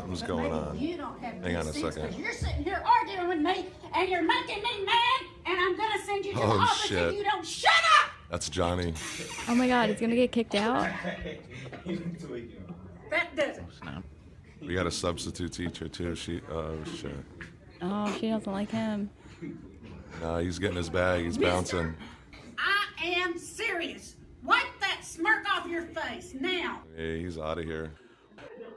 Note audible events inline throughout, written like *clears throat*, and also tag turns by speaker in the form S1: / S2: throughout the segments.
S1: Something's
S2: But
S1: going on.
S2: You don't have
S1: Hang on a second.
S2: You're sitting here arguing with me, and you're making me mad, and I'm gonna send you to
S1: Oh,
S2: the office
S1: shit.
S2: if you don't shut up.
S1: That's Johnny.
S3: Oh my god, he's gonna get kicked out? *laughs*
S2: That does it.
S1: We got a substitute teacher too. She, oh shit.
S3: Oh, she doesn't like him.
S1: Nah, he's getting his bag. He's bouncing.
S2: I am serious. Wipe that smirk off your face now.
S1: Hey, he's out of here.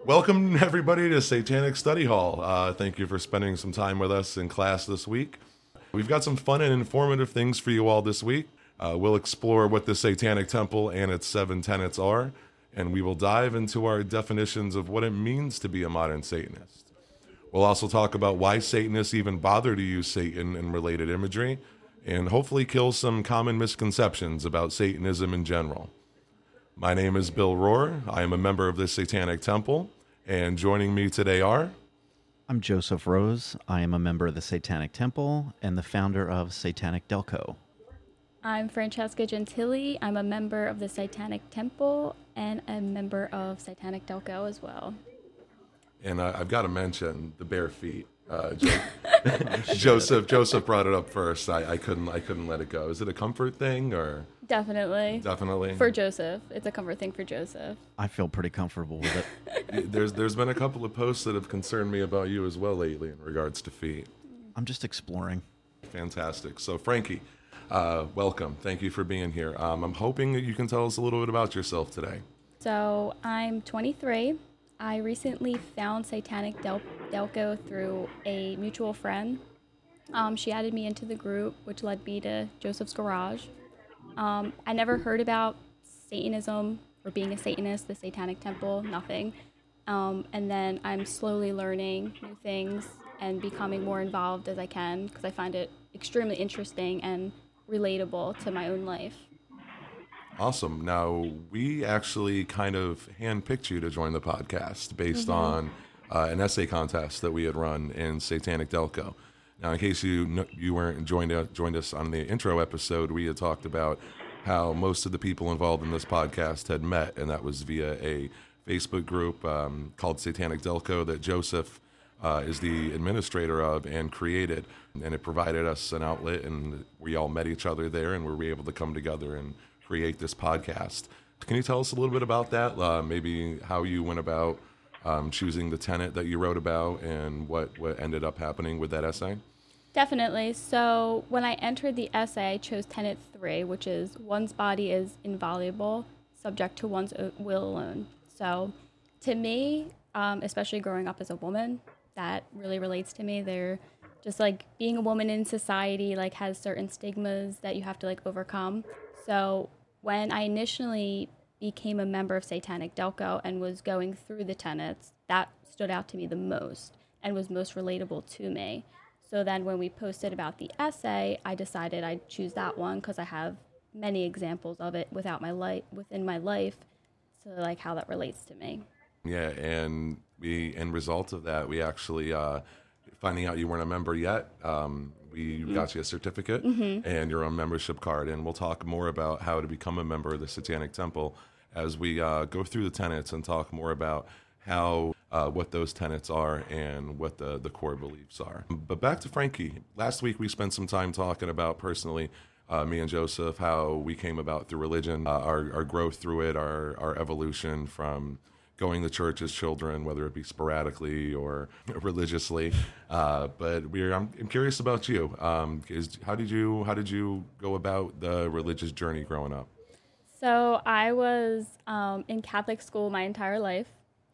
S1: Welcome *laughs* everybody to Satanic Study Hall. Uh, thank you for spending some time with us in class this week. We've got some fun and informative things for you all this week. Uh, we'll explore what the Satanic Temple and its seven tenets are, and we will dive into our definitions of what it means to be a modern Satanist. We'll also talk about why Satanists even bother to use Satan and related imagery, and hopefully kill some common misconceptions about Satanism in general. My name is Bill Rohr. I am a member of the Satanic Temple, and joining me today are
S4: I'm Joseph Rose. I am a member of the Satanic Temple and the founder of Satanic Delco.
S3: I'm Francesca Gentili. I'm a member of the Satanic Temple and a member of Satanic Delco as well.
S1: and I, I've got to mention the bare feet. Uh, Jo- *laughs* Joseph Joseph brought it up first. I, I couldn't I couldn't let it go. Is it a comfort thing or
S3: Definitely.
S1: definitely?
S3: For Joseph. It's a comfort thing for Joseph.
S4: I feel pretty comfortable with it. *laughs*
S1: there's there's been a couple of posts that have concerned me about you as well lately in regards to feet.
S4: I'm just exploring.
S1: Fantastic. So Frankie, uh, welcome. Thank you for being here. Um, I'm hoping that you can tell us a little bit about yourself today.
S3: So I'm 23. I recently found Satanic Del- Delco through a mutual friend. Um, she added me into the group, which led me to Joseph's Garage. Um, I never heard about Satanism or being a Satanist, the Satanic Temple, nothing. Um, and then I'm slowly learning new things and becoming more involved as I can because I find it extremely interesting and relatable to my own life.
S1: Awesome. Now, we actually kind of handpicked you to join the podcast based on uh, an essay contest that we had run in Satanic Delco. Now, in case you you weren't joined uh, joined us on the intro episode, we had talked about how most of the people involved in this podcast had met, and that was via a Facebook group um, called Satanic Delco that Joseph uh, is the administrator of and created. And it provided us an outlet, and we all met each other there, and we were able to come together and create this podcast. Can you tell us a little bit about that? Uh, maybe how you went about um, choosing the tenant that you wrote about, and what what ended up happening with that essay?
S3: Definitely. So when I entered the essay, I chose tenet three, which is one's body is inviolable, subject to one's will alone. So to me, um, especially growing up as a woman, that really relates to me. They're just like being a woman in society, like has certain stigmas that you have to like overcome. So when I initially became a member of Satanic Delco and was going through the tenets, that stood out to me the most and was most relatable to me. So then when we posted about the essay, I decided I'd choose that one because I have many examples of it without my life within my life. So like how that relates to me.
S1: Yeah, and we, in result of that, we actually uh, finding out you weren't a member yet. Um, we got you a certificate and your own membership card, and we'll talk more about how to become a member of the Satanic Temple as we uh, go through the tenets and talk more about how uh, what those tenets are and what the the core beliefs are. But back to Frankie. Last week we spent some time talking about personally. Uh, me and Joseph, how we came about through religion, uh, our, our growth through it, our, our evolution from going to church as children, whether it be sporadically or *laughs* religiously. Uh, but we're I'm, I'm curious about you. Um, is how did you how did you go about the religious journey growing up?
S3: So I was um, in Catholic school my entire life,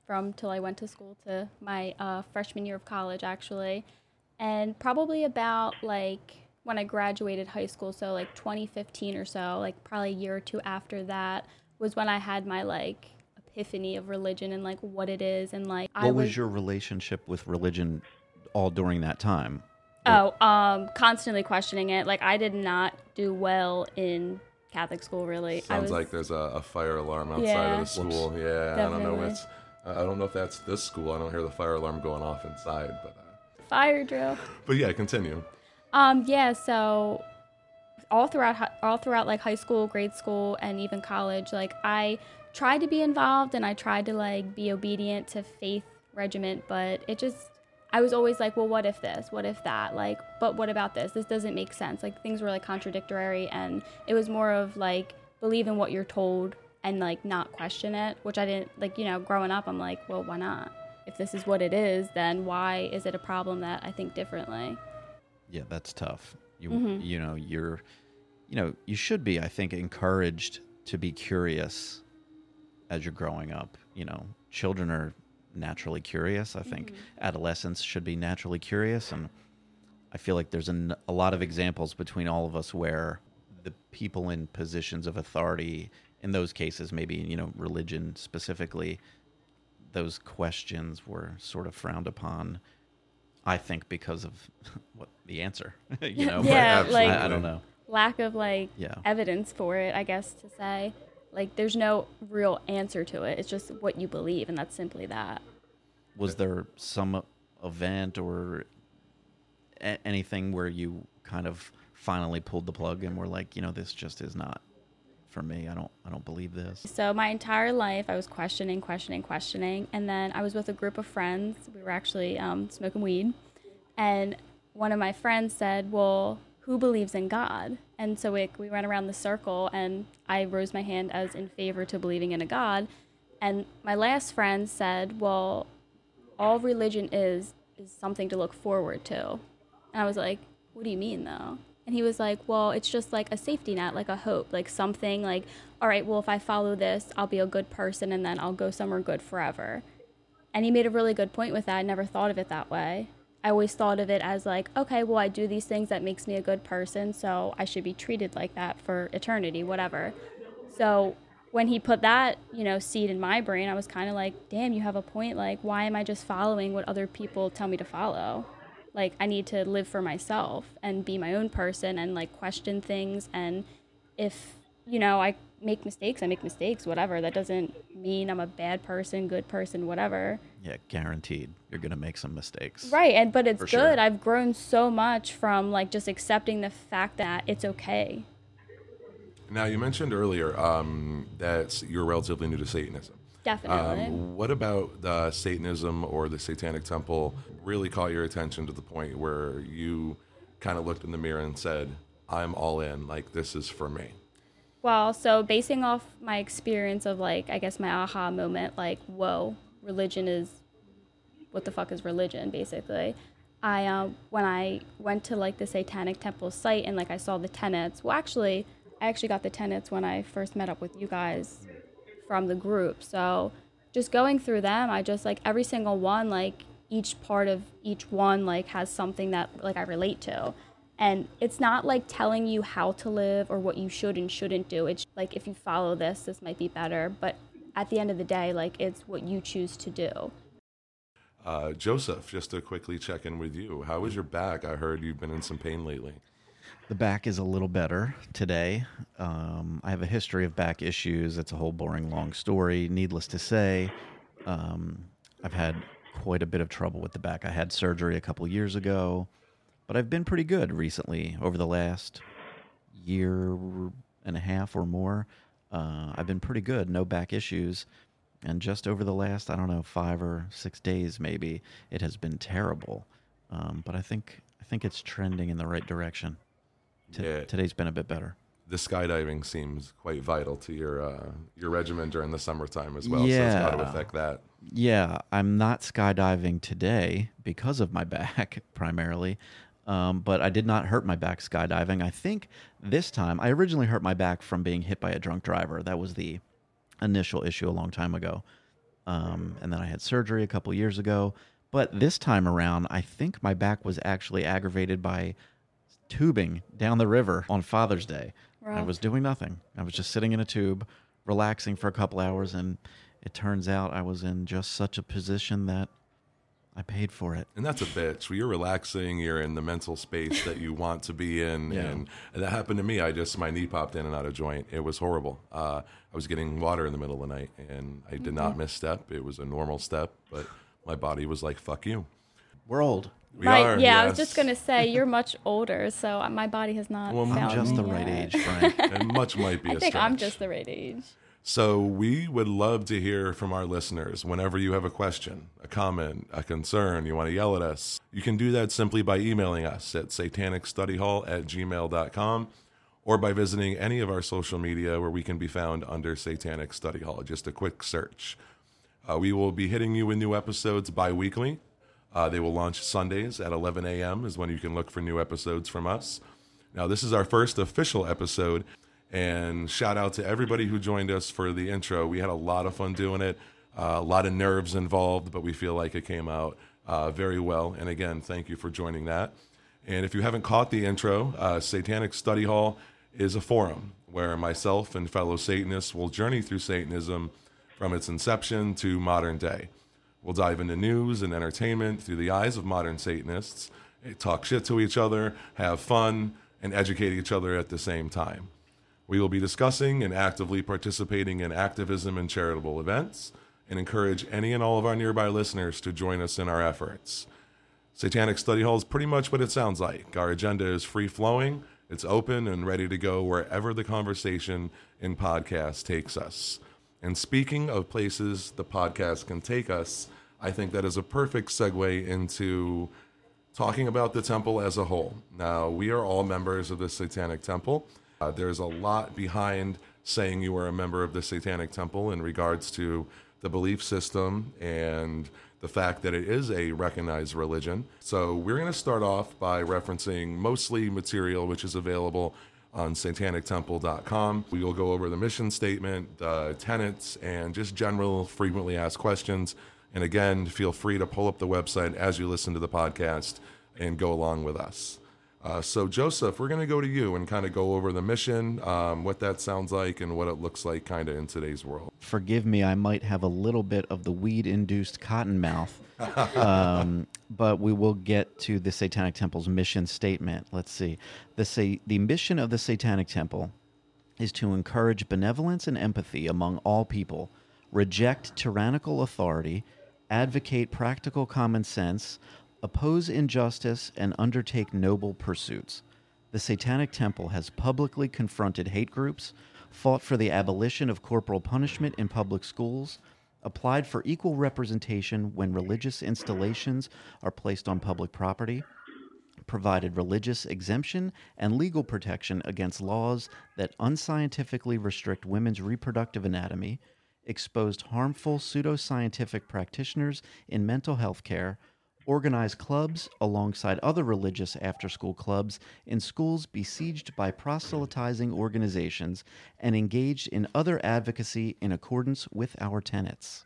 S3: from till I went to school to my uh, freshman year of college, actually, and probably about like when I graduated high school, so like 2015 or so, like probably a year or two after that, was when I had my like epiphany of religion and like what it is and like I
S4: What was your relationship with religion all during that time?
S3: Oh, um, constantly questioning it. Like I did not do well in Catholic school. Really, I
S1: Sounds
S3: was,
S1: like there's a, a fire alarm outside
S3: Yeah.
S1: of the school. Yeah, I don't know.
S3: Definitely.
S1: It's I I don't know if that's this school. I don't hear the fire alarm going off inside, but uh,
S3: fire drill.
S1: but yeah, continue.
S3: Um, yeah, so all throughout hi- all throughout like high school, grade school, and even college, like I tried to be involved and I tried to like be obedient to faith regiment, but it just I was always like, well, what if this? What if that? Like, but what about this? This doesn't make sense. Like things were like contradictory, and it was more of like believe in what you're told and like not question it, which I didn't like. You know, growing up, I'm like, well, why not? If this is what it is, then why is it a problem that I think differently?
S4: Yeah, that's tough. You
S3: Mm-hmm.
S4: you know, you're you know, you should be I think encouraged to be curious as you're growing up. You know, children are naturally curious. I think mm-hmm. adolescents should be naturally curious and I feel like there's an, a lot of examples between all of us where the people in positions of authority in those cases maybe you know religion specifically those questions were sort of frowned upon I think because of *laughs* what the answer, *laughs* you *laughs* know.
S3: Yeah, like
S4: I, I don't know.
S3: lack of like
S4: Yeah.
S3: evidence for it, I guess to say. Like there's no real answer to it. It's just what you believe and that's simply that.
S4: Was there some event or a- anything where you kind of finally pulled the plug and were like, you know, this just is not for me. I don't, I don't believe this.
S3: So my entire life I was questioning, questioning, questioning, and then I was with a group of friends. We were actually um, smoking weed, and one of my friends said, "Well, who believes in God?" And so we, we went around the circle, and I rose my hand as in favor to believing in a God. And my last friend said, "Well, all religion is is something to look forward to." And I was like, "What do you mean, though?" And he was like, "Well, it's just like a safety net, like a hope, like something like, all right, well, if I follow this, I'll be a good person and then I'll go somewhere good forever." And he made a really good point with that. I never thought of it that way. I always thought of it as like, okay, well, I do these things that makes me a good person, so I should be treated like that for eternity, whatever. So when he put that, you know, seed in my brain, I was kind of like, damn, you have a point. Like, why am I just following what other people tell me to follow? Like, I need to live for myself and be my own person and like question things. And if, you know, I make mistakes, I make mistakes, whatever. That doesn't mean I'm a bad person, good person, whatever.
S4: Yeah, guaranteed. You're gonna make some mistakes.
S3: Right, and but it's good.
S4: sure.
S3: I've grown so much from like just accepting the fact that it's okay.
S1: Now, you mentioned earlier um, that you're relatively new to Satanism.
S3: Definitely.
S1: Um, what about the Satanism or the Satanic Temple really caught your attention to the point where you kind of looked in the mirror and said, I'm all in, like, this is for me?
S3: Well, so basing off my experience of like, I guess my aha moment, like, whoa, religion is, what the fuck is religion, basically. I, uh, when I went to like the Satanic Temple site and like I saw the tenets, well, actually, I actually got the tenets when I first met up with you guys from the group. So just going through them, I just like every single one, like each part of each one, like has something that like I relate to. And it's not like telling you how to live or what you should and shouldn't do. It's like if you follow this, this might be better. But at the end of the day, like it's what you choose to do.
S1: Uh, Joseph, just to quickly check in with you, how is your back? I heard you've been in some pain lately.
S4: The back is a little better today. Um, I have a history of back issues. It's a whole boring, long story. Needless to say, um, I've had quite a bit of trouble with the back. I had surgery a couple years ago, but I've been pretty good recently over the last year and a half or more. Uh, I've been pretty good, no back issues. And just over the last, I don't know, five or six days, maybe it has been terrible. Um, but I think I think it's trending in the right direction. T-
S1: Yeah.
S4: Today's been a bit better.
S1: The skydiving seems quite vital to your uh, your regimen during the summertime as well. So it's got to
S4: Yeah.
S1: affect that.
S4: Yeah, I'm not skydiving today because of my *laughs* back primarily. Um, but I did not hurt my back skydiving. I think this time I originally hurt my back from being hit by a drunk driver. That was the initial issue a long time ago. Um, and then I had surgery a couple years ago. But this time around, I think my back was actually aggravated by tubing down the river on Father's Day. I was doing nothing. I was just sitting in a tube, relaxing for a couple hours, and it turns out I was in just such a position that I paid for it.
S1: And that's a bitch. When you're relaxing, you're in the mental space that you want to be in. *laughs*
S4: Yeah.
S1: And, and that happened to me. I just, my knee popped in and out of joint. It was horrible. Uh, I was getting water in the middle of the night and I did not misstep. It was a normal step, but my body was like, fuck you.
S4: We're old.
S1: We
S3: My-
S1: are,
S3: yeah, I was just gonna say *laughs* you're much older, so my body has not.
S1: Well, I'm
S3: found
S4: I'm just
S3: me
S4: the right age, *laughs* Frank.
S1: and much might be
S3: I
S1: a
S3: think I'm just the right age.
S1: So we would love to hear from our listeners whenever you have a question, a comment, a concern, you want to yell at us. You can do that simply by emailing us at satanicstudyhall at gmail.com or by visiting any of our social media where we can be found under Satanic Study Hall. Just a quick search. Uh, we will be hitting you with new episodes bi-weekly. Uh, they will launch Sundays at 11 a.m. is when you can look for new episodes from us. Now, this is our first official episode, and shout out to everybody who joined us for the intro. We had a lot of fun doing it, uh, a lot of nerves involved, but we feel like it came out uh, very well. And again, thank you for joining that. And if you haven't caught the intro, uh, Satanic Study Hall is a forum where myself and fellow Satanists will journey through Satanism from its inception to modern day. We'll dive into news and entertainment through the eyes of modern Satanists, eh, talk shit to each other, have fun, and educate each other at the same time. We will be discussing and actively participating in activism and charitable events and encourage any and all of our nearby listeners to join us in our efforts. Satanic Study Hall is pretty much what it sounds like. Our agenda is free flowing, it's open and ready to go wherever the conversation in podcast takes us. And speaking of places the podcast can take us, I think that is a perfect segue into talking about the temple as a whole. Now, we are all members of the Satanic Temple. Uh, there's a lot behind saying you are a member of the Satanic Temple in regards to the belief system and the fact that it is a recognized religion. So, we're going to start off by referencing mostly material which is available on satanictemple.com. We will go over the mission statement, the tenets, and just general frequently asked questions. And again, feel free to pull up the website as you listen to the podcast and go along with us. Uh, so, Joseph, we're going to go to you and kind of go over the mission, um, what that sounds like, and what it looks like kind of in today's world.
S4: Forgive me, I might have a little bit of the weed induced cotton mouth. *laughs* um, but we will get to the Satanic Temple's mission statement. Let's see. The, sa- the mission of the Satanic Temple is to encourage benevolence and empathy among all people, reject tyrannical authority, advocate practical common sense, oppose injustice, and undertake noble pursuits. The Satanic Temple has publicly confronted hate groups, fought for the abolition of corporal punishment in public schools, applied for equal representation when religious installations are placed on public property, provided religious exemption and legal protection against laws that unscientifically restrict women's reproductive anatomy, exposed harmful pseudoscientific practitioners in mental health care, organized clubs alongside other religious after school clubs in schools besieged by proselytizing organizations, and engaged in other advocacy in accordance with our tenets.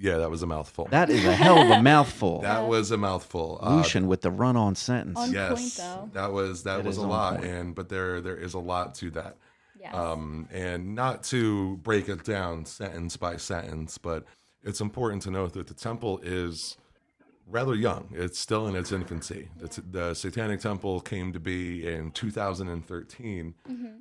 S1: Yeah, that was a mouthful.
S4: That is a hell of a mouthful. *laughs*
S1: That was a mouthful. Uh,
S4: Lucien with the run on sentence.
S3: On
S1: yes,
S3: point, though.
S1: that was that
S4: It
S1: was a lot,
S4: point.
S1: and but there there is a lot to that.
S3: Yes.
S1: um, and not to break it down sentence by sentence, but it's important to note that the temple is rather young. It's still in its infancy. The, the Satanic Temple came to be in 2013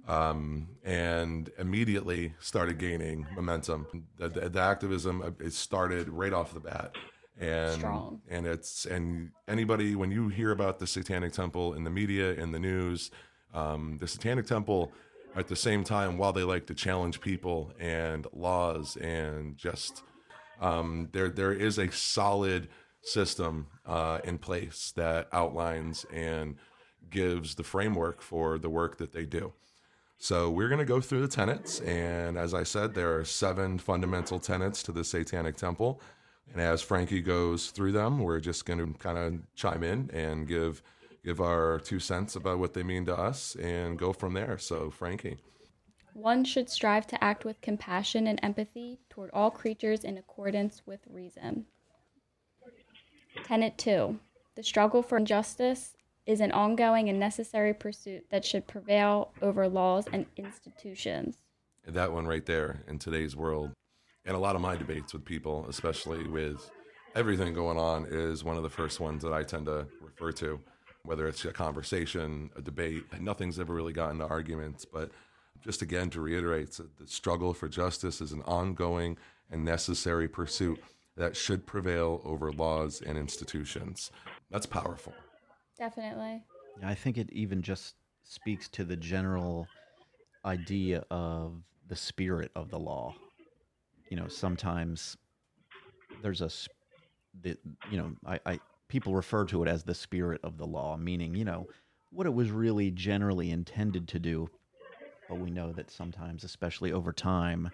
S1: um, and immediately started gaining momentum. The, the, the activism uh, it started right off the bat. And
S3: Strong.
S1: and it's and anybody when you hear about the Satanic Temple in the media in the news, um, the Satanic Temple at the same time while they like to challenge people and laws and just um, there there is a solid system uh, in place that outlines and gives the framework for the work that they do. So we're going to go through the tenets, and as I said, there are seven fundamental tenets to the Satanic Temple. And as Frankie goes through them, we're just going to kind of chime in and give give our two cents about what they mean to us, and go from there. So, Frankie.
S3: One should strive to act with compassion and empathy toward all creatures in accordance with reason. Tenet 2. The struggle for justice is an ongoing and necessary pursuit that should prevail over laws and institutions.
S1: that one right there in today's world and a lot of my debates with people especially with everything going on is one of the first ones that i tend to refer to whether it's a conversation a debate nothing's ever really gotten to arguments but just again to reiterate the struggle for justice is an ongoing and necessary pursuit that should prevail over laws and institutions That's powerful.
S3: Definitely.
S4: I think it even just speaks to the general idea of the spirit of the law. You know, sometimes there's a, the, you know, I, I people refer to it as the spirit of the law, meaning you know what it was really generally intended to do. But we know that sometimes, especially over time,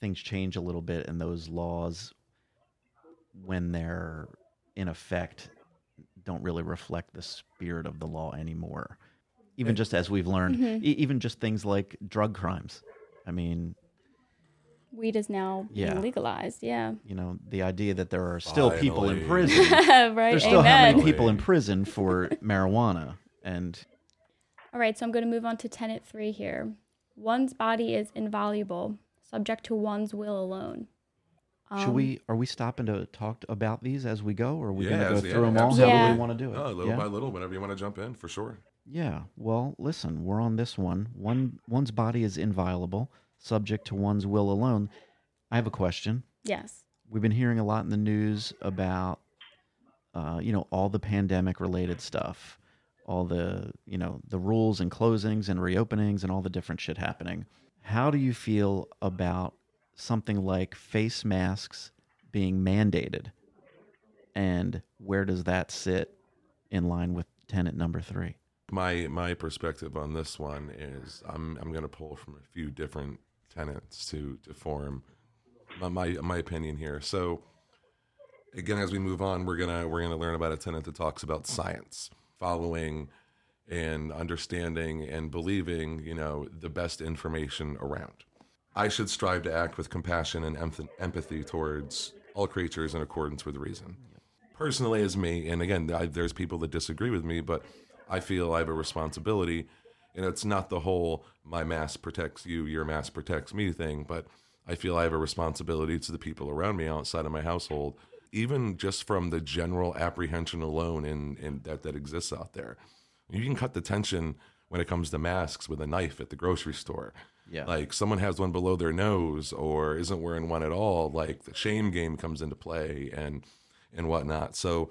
S4: things change a little bit, and those laws, when they're in effect, don't really reflect the spirit of the law anymore. Even just as we've learned, mm-hmm. e- even just things like drug crimes. I mean,
S3: Weed is now being
S4: Yeah.
S3: legalized. Yeah.
S4: you know, the idea that there are still people in prison. *laughs*
S3: right.
S4: There's still how many people in prison for *laughs* marijuana, and
S3: All right, so I'm going to move on to tenet three here. One's body is inviolable, subject to one's will alone.
S4: Should
S3: Um,
S4: we? Are we stopping to talk about these as we go, or are we going to go
S1: yeah,
S4: through them all? How
S1: absolutely.
S4: do
S3: Yeah.
S4: we want to do it?
S1: No, little
S4: yeah?
S1: by little, whenever you want to jump in, for sure.
S4: Yeah. Well, listen, we're on this one. One one's body is inviolable, subject to one's will alone. I have a question.
S3: Yes.
S4: We've been hearing a lot in the news about, uh, you know, all the pandemic related stuff, all the, you know, the rules and closings and reopenings and all the different shit happening. How do you feel about something like face masks being mandated? And where does that sit in line with tenant number three?
S1: My my perspective on this one is I'm I'm going to pull from a few different tenants to to form my, my my opinion here. So again, as we move on, we're gonna we're gonna learn about a tenant that talks about science, following and understanding and believing, you know, the best information around. I should strive to act with compassion and empathy towards all creatures in accordance with reason. Personally, as me, and again, I, there's people that disagree with me, but I feel I have a responsibility. And it's not the whole my mask protects you, your mask protects me thing, but I feel I have a responsibility to the people around me outside of my household, even just from the general apprehension alone in, in that, that exists out there. You can cut the tension when it comes to masks with a knife at the grocery store.
S4: Yeah.
S1: Like someone has one below their nose or isn't wearing one at all, like the shame game comes into play and and whatnot. So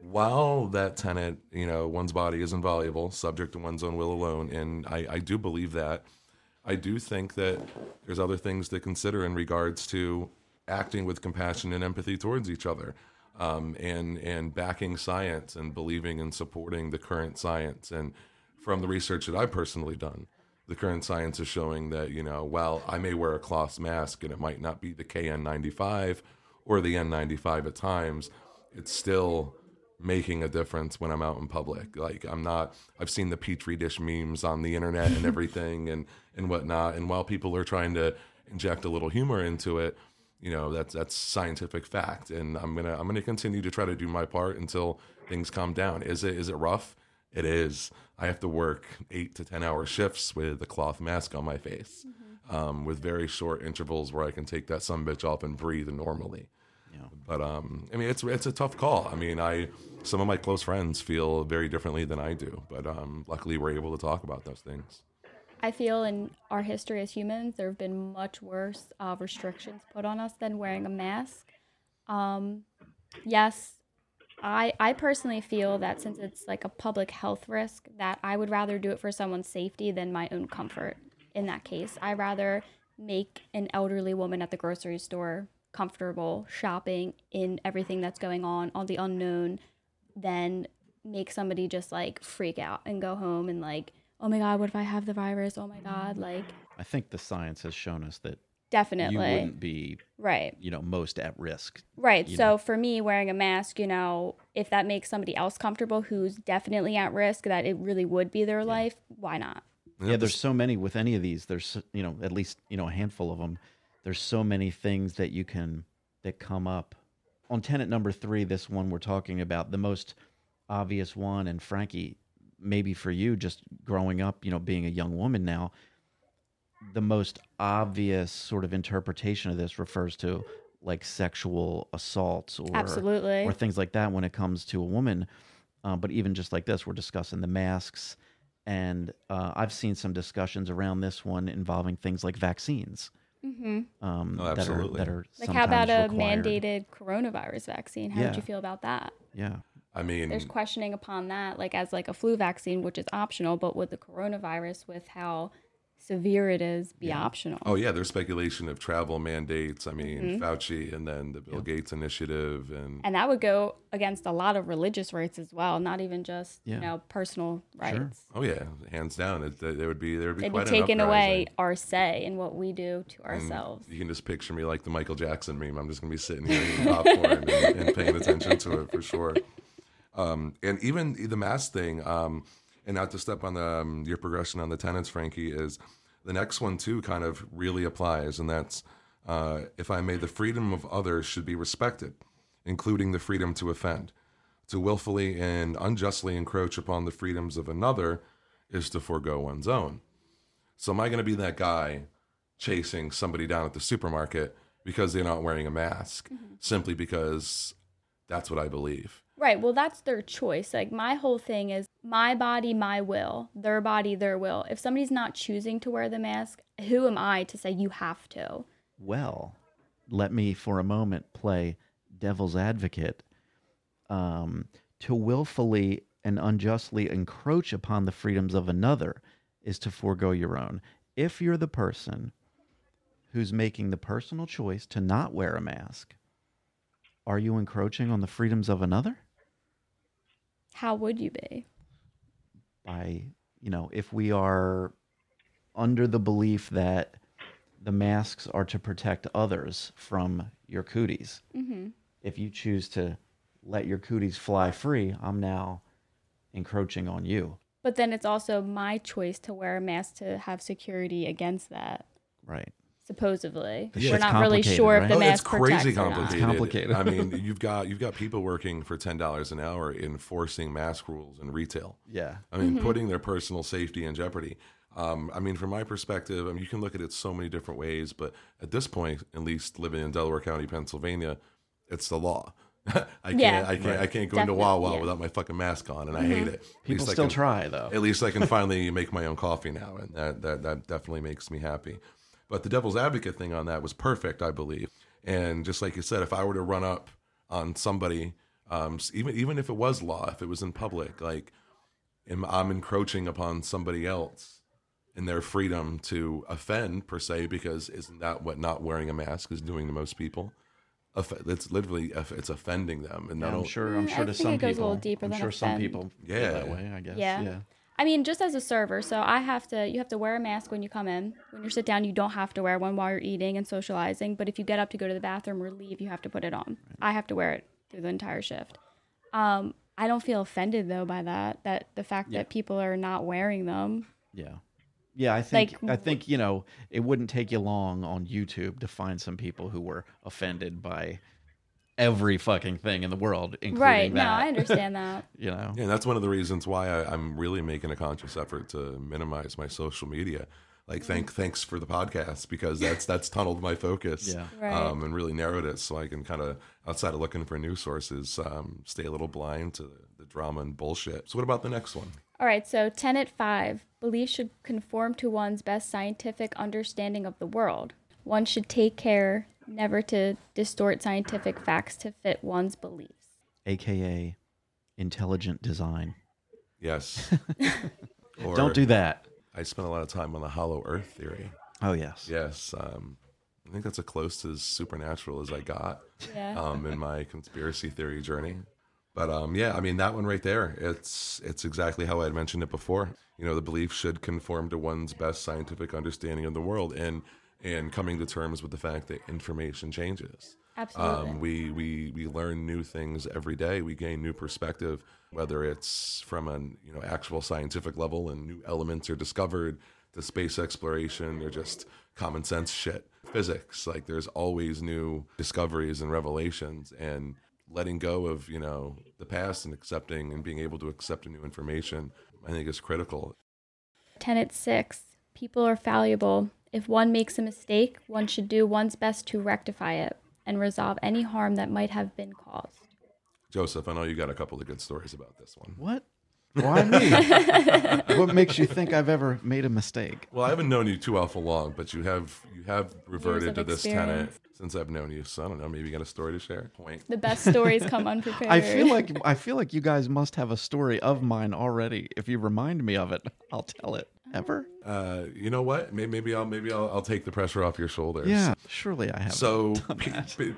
S1: while that tenet, you know, one's body is inviolable, subject to one's own will alone, and I, I do believe that, I do think that there's other things to consider in regards to acting with compassion and empathy towards each other. Um, and and backing science and believing and supporting the current science and from the research that I've personally done, the current science is showing that you know while I may wear a cloth mask and it might not be the KN95 or the N95 at times, it's still making a difference when I'm out in public. Like I'm not I've seen the petri dish memes on the internet and *laughs* everything and and whatnot. And while people are trying to inject a little humor into it, you know, that's that's scientific fact. And I'm gonna I'm gonna continue to try to do my part until things calm down. Is it is it rough? It is. I have to work eight to ten hour shifts with a cloth mask on my face, um, with very short intervals where I can take that some bitch off and breathe normally.
S4: Yeah.
S1: But um, I mean, it's it's a tough call. I mean, I some of my close friends feel very differently than I do, but um, luckily we're able to talk about those things.
S3: I feel in our history as humans, there have been much worse uh, restrictions put on us than wearing a mask. Um, yes, I I personally feel that since it's like a public health risk, that I would rather do it for someone's safety than my own comfort. In that case, I rather make an elderly woman at the grocery store comfortable shopping in everything that's going on on the unknown than make somebody just like freak out and go home and like oh my god what if i have the virus oh my god like
S4: I think the science has shown us that
S3: definitely
S4: you wouldn't be,
S3: right
S4: you know, most at risk.
S3: right so
S4: know.
S3: for me wearing a mask you know if that makes somebody else comfortable who's definitely at risk that it really would be their life why not
S4: Yeah, there's so many with any of these. There's you know at least you know a handful of them. There's so many things that you can that come up. On tenant number three, this one we're talking about, the most obvious one, and Frankie, maybe for you, just growing up, you know, being a young woman now, the most obvious sort of interpretation of this refers to like sexual assaults or
S3: Absolutely.
S4: or things like that when it comes to a woman. Uh, but even just like this, we're discussing the masks, and uh, I've seen some discussions around this one involving things like vaccines.
S3: mm-hmm.
S4: Um,
S1: Oh,
S4: that are
S1: absolutely.
S4: that are
S3: like how about a
S4: required.
S3: mandated coronavirus vaccine how
S4: Yeah.
S3: would you feel about that
S4: Yeah,
S1: I mean,
S3: there's questioning upon that, like as like a flu vaccine, which is optional, but with the coronavirus, with how severe it is, be optional.
S1: oh yeah, there's speculation of travel mandates. I mean,
S3: Mm-hmm.
S1: Fauci and then the Bill Gates initiative and
S3: And that would go against a lot of religious rights as well, not even just
S4: Yeah.
S3: you know personal rights.
S1: oh yeah, hands down, it, there would be there would be
S3: be
S1: an
S3: away our say in what we do to
S1: And
S3: ourselves.
S1: You can just picture me like the Michael Jackson meme. I'm just gonna be sitting here eating popcorn and, and paying attention to it for sure. Um, and even the mask thing, um, and not to step on the, um, your progression on the tenants, Frankie, is the next one too kind of really applies, and that's uh, if I may, the freedom of others should be respected, including the freedom to offend. To willfully and unjustly encroach upon the freedoms of another is to forego one's own. So, am I going to be that guy chasing somebody down at the supermarket because they're not wearing a mask simply because that's what I believe?
S3: Right. Well, that's their choice. Like my whole thing is my body, my will, their body, their will. If somebody's not choosing to wear the mask, who am I to say you have to?
S4: Well, let me for a moment play devil's advocate. Um, to willfully and unjustly encroach upon the freedoms of another is to forego your own. If you're the person who's making the personal choice to not wear a mask, are you encroaching on the freedoms of another?
S3: How would you be?
S4: by you know if we are under the belief that the masks are to protect others from your cooties mm-hmm. if you choose to let your cooties fly free i'm now encroaching on you
S3: But then it's also my choice to wear a mask to have security against that.
S4: right
S3: Supposedly,
S4: This
S3: we're not really
S4: complicated,
S3: sure if the
S1: Oh,
S3: mask
S1: it's crazy
S3: protects or not.
S1: complicated.
S4: complicated.
S1: I mean, *laughs* you've got you've got people working for ten dollars an hour enforcing mask rules in retail.
S4: yeah
S1: I mean, putting their personal safety in jeopardy. Um, I mean, from my perspective, I mean, you can look at it so many different ways, but at this point, at least living in Delaware County, Pennsylvania, it's the law. *laughs* I can't,
S3: Yeah.
S1: I can't, I can't go into
S3: Definitely,
S1: Wawa
S3: yeah.
S1: without my fucking mask on, and I hate it. At
S4: people
S1: least I
S4: still
S1: can-
S4: try though
S1: At least I can finally *laughs* make my own coffee now, and that, that that definitely makes me happy. But the devil's advocate thing on that was perfect, I believe. And just like you said, if I were to run up on somebody, um, even even if it was law, if it was in public, like am, I'm encroaching upon somebody else in their freedom to offend per se, because isn't that what not wearing a mask is doing to most people? It's literally it's offending them, and I
S4: i'm
S1: don't.
S4: sure i'm
S3: Mm,
S4: sure
S3: I
S4: to
S3: think
S4: some
S3: it goes a
S4: people
S3: little deeper
S4: i'm
S3: than
S4: sure some people feel
S1: Yeah.
S4: that way i guess
S3: Yeah.
S4: yeah
S3: I mean, just as a server, so I have to. You have to wear a mask when you come in. When you sit down, you don't have to wear one while you're eating and socializing. But if you get up to go to the bathroom or leave, you have to put it on. I have to wear it through the entire shift. Um, I don't feel offended though by that. That the fact that people are not wearing them.
S4: Yeah. Yeah, I think
S3: Like,
S4: I think you know it wouldn't take you long on YouTube to find some people who were offended by every fucking thing in the world, including
S3: Right.
S4: that.
S3: No, I understand *laughs* that.
S4: You know,
S1: Yeah, and that's one of the reasons why I, I'm really making a conscious effort to minimize my social media. Like, thank thanks for the podcast because *laughs* that's that's tunneled my focus,
S4: Yeah.
S3: Right.
S1: um, and really narrowed it so I can kind of outside of looking for new sources, um, stay a little blind to the drama and bullshit. So, what about the next one?
S3: All right, so tenet five beliefs should conform to one's best scientific understanding of the world. One should take care never to distort scientific facts to fit one's beliefs.
S4: aka intelligent design.
S1: Yes, *laughs* or
S4: Don't do that.
S1: I spent a lot of time on the Hollow Earth theory.
S4: Oh yes.
S1: Yes, um, I think that's as close to as supernatural as I got.
S3: Yeah.
S1: um, in my conspiracy theory journey. But um, yeah, I mean that one right there. It's it's exactly how I had mentioned it before. You know, the belief should conform to one's best scientific understanding of the world, and and coming to terms with the fact that information changes.
S3: Absolutely.
S1: Um, we we we learn new things every day. We gain new perspective, whether it's from an you know actual scientific level and new elements are discovered, to space exploration or just common sense shit, physics. Like there's always new discoveries and revelations, and letting go of you know the past and accepting and being able to accept new information, I think is critical.
S3: Tenet six people are fallible. If one makes a mistake, one should do one's best to rectify it and resolve any harm that might have been caused.
S1: Joseph, I know you got a couple of good stories about this one.
S4: What? Why me? *laughs* what makes you think I've ever made a mistake?
S1: Well, I haven't known you too awful long, but you have you have reverted to this tenant
S3: experience.
S1: since I've known you. So I don't know. Maybe you got a story to share. Point.
S3: The best stories come *laughs* unprepared.
S4: I feel like I feel like you guys must have a story of mine already. If you remind me of it, I'll tell it. Ever?
S1: Uh, you know what? Maybe, maybe I'll maybe I'll, I'll take the pressure off your shoulders.
S4: Yeah, surely I have.
S1: So, pe- pe-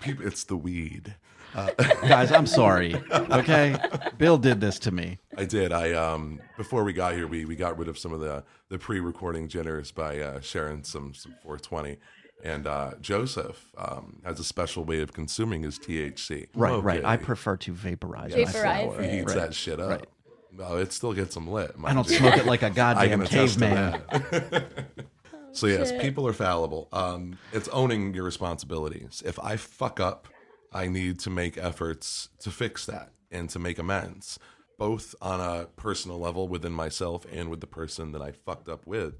S1: people, it's the weed. *laughs*
S4: guys, I'm sorry. Okay, Bill did this to me.
S1: I did. I um before we got here, we we got rid of some of the the pre-recording jitters by uh, sharing some some 420. And uh, Joseph um, has a special way of consuming his THC.
S4: Right, right. I prefer to vaporize.
S3: Vaporize
S4: myself.
S1: He heats
S4: Right.
S1: that shit up. No, it still gets him lit.
S4: I don't
S1: you.
S4: smoke it like a *laughs* goddamn
S1: can
S4: caveman.
S1: that. *laughs* *laughs* so yes,
S3: shit.
S1: people are fallible. Um, it's owning your responsibilities. If I fuck up, I need to make efforts to fix that and to make amends, both on a personal level within myself and with the person that I fucked up with.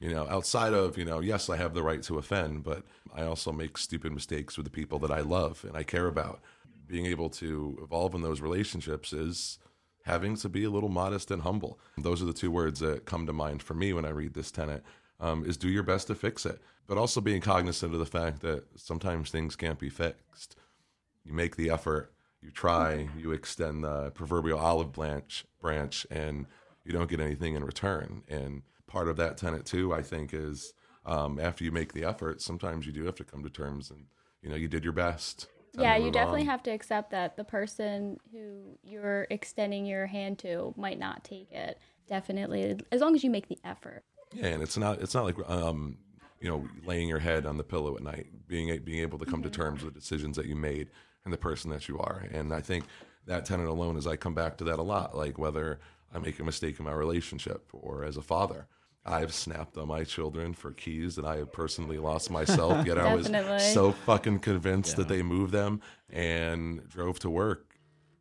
S1: You know, outside of you know, yes, I have the right to offend, but I also make stupid mistakes with the people that I love and I care about. Being able to evolve in those relationships is having to be a little modest and humble. Those are the two words that come to mind for me when I read this tenant. Um, is do your best to fix it, but also being cognizant of the fact that sometimes things can't be fixed. You make the effort, you try, you extend the proverbial olive branch, branch, and you don't get anything in return. And part of that tenet too, I think, is um, after you make the effort, sometimes you do have to come to terms and you know you did your best.
S3: Yeah, you definitely
S1: on.
S3: have to accept that the person who you're extending your hand to might not take it. Definitely, as long as you make the effort.
S1: Yeah, and it's not it's not like um, you know laying your head on the pillow at night, being being able to come to terms with the decisions that you made and the person that you are. And I think that tenant alone, is i come back to that a lot, like whether I make a mistake in my relationship or as a father. I've snapped on my children for keys that I have personally lost myself. Yet I was so fucking convinced that they moved them and drove to work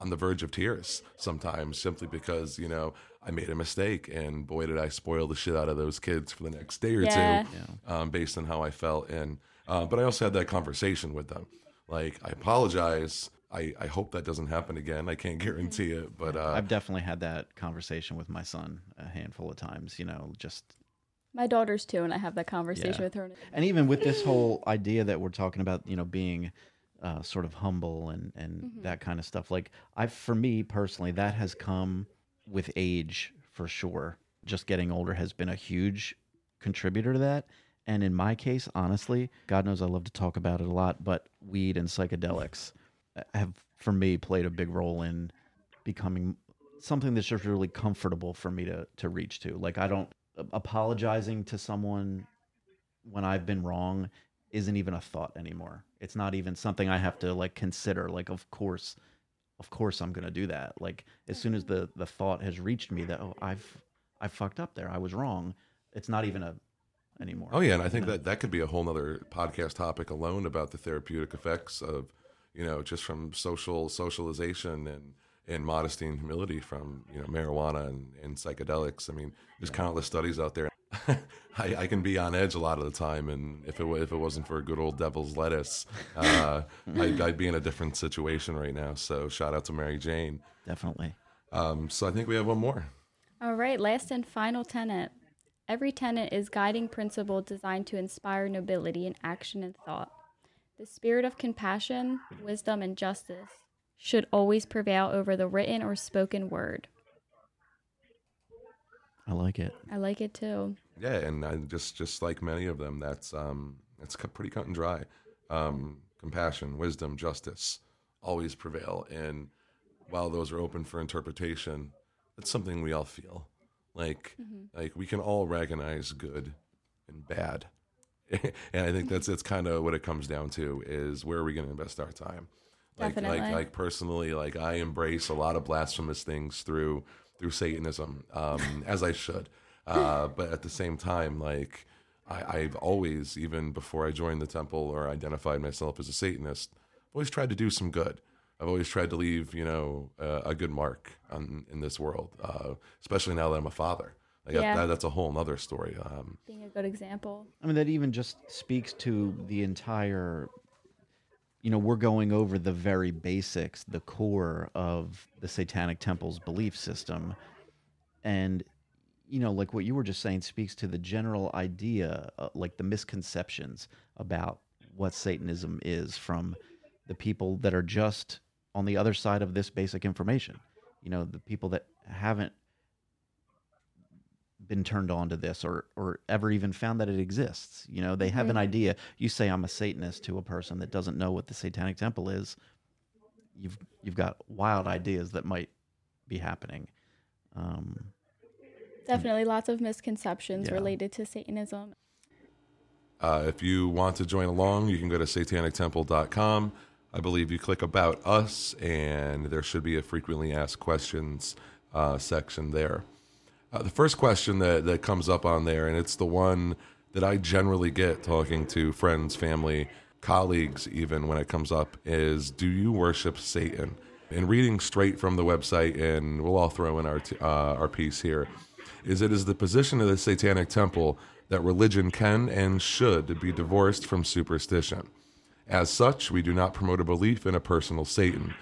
S1: on the verge of tears sometimes simply because you know I made a mistake and boy did I spoil the shit out of those kids for the next day or
S3: Yeah.
S1: two um, based on how I felt and uh, but I also had that conversation with them like I apologize I, I hope that doesn't happen again I can't guarantee it but uh,
S4: I've definitely had that conversation with my son a handful of times. You know, just
S3: My daughter's too, and I have that conversation
S4: Yeah.
S3: with her.
S4: and even with this whole idea that we're talking about, you know, being uh, sort of humble and and that kind of stuff. Like I, for me personally, that has come with age for sure. Just getting older has been a huge contributor to that. And in my case, honestly, God knows I love to talk about it a lot, but weed and psychedelics have, for me, played a big role in becoming something that's just really comfortable for me to to reach to. Like I don't apologizing to someone when I've been wrong isn't even a thought anymore. It's not even something I have to like consider. Like of course, of course I'm gonna do that. Like as soon as mm-hmm. the the thought has reached me that oh I've I fucked up there. I was wrong. It's not even a anymore.
S1: Oh yeah, and I think that that could be a whole nother podcast topic alone about the therapeutic effects of, you know, just from social socialization and and modesty and humility from you know marijuana and, and psychedelics. I mean, there's countless studies out there. *laughs* I, I can be on edge a lot of the time, and if it if it wasn't for a good old devil's lettuce, uh, *laughs* I'd, I'd be in a different situation right now. So shout out to Mary Jane.
S4: Definitely.
S1: Um, so I think we have one more.
S3: All right, last and final tenet. Every tenet is guiding principle designed to inspire nobility in action and thought. The spirit of compassion, wisdom, and justice should always prevail over the written or spoken word.
S4: I like it.
S3: I like it too.
S1: Yeah, and I just just like many of them, that's um, it's cu- pretty cut and dry. Um, compassion, wisdom, justice always prevail, and while those are open for interpretation, it's something we all feel. Like like we can all recognize good and bad, *laughs* and I think that's that's kind of what it comes down to is where are we going to invest our time? Like
S3: Definitely.
S1: like like personally, like I embrace a lot of blasphemous things through through Satanism, um, *laughs* as I should. Uh, but at the same time, like I, I've always, even before I joined the temple or identified myself as a Satanist, I've always tried to do some good. I've always tried to leave, you know, uh, a good mark on, in this world, uh, especially now that I'm a father. Like
S3: Yeah.
S1: that, that's a whole nother story. Um,
S3: Being a good example.
S4: I mean, that even just speaks to the entire you know, we're going over the very basics, the core of the Satanic Temple's belief system. And, you know, like what you were just saying speaks to the general idea, uh, like the misconceptions about what Satanism is from the people that are just on the other side of this basic information. You know, the people that haven't been turned on to this or or ever even found that it exists. You know, they have an idea. You say I'm a Satanist to a person that doesn't know what the Satanic Temple is. You've you've got wild ideas that might be happening. Um,
S3: Definitely lots of misconceptions
S4: Yeah.
S3: related to Satanism.
S1: Uh, if you want to join along, you can go to satanictemple.com. I believe you click About Us, and there should be a frequently asked questions uh, section there. Uh, the first question that, that comes up on there, and it's the one that I generally get talking to friends, family, colleagues, even when it comes up, is Do you worship Satan? And reading straight from the website, and we'll all throw in our, t- uh, our piece here, is it is the position of the Satanic Temple that religion can and should be divorced from superstition. As such, we do not promote a belief in a personal Satan.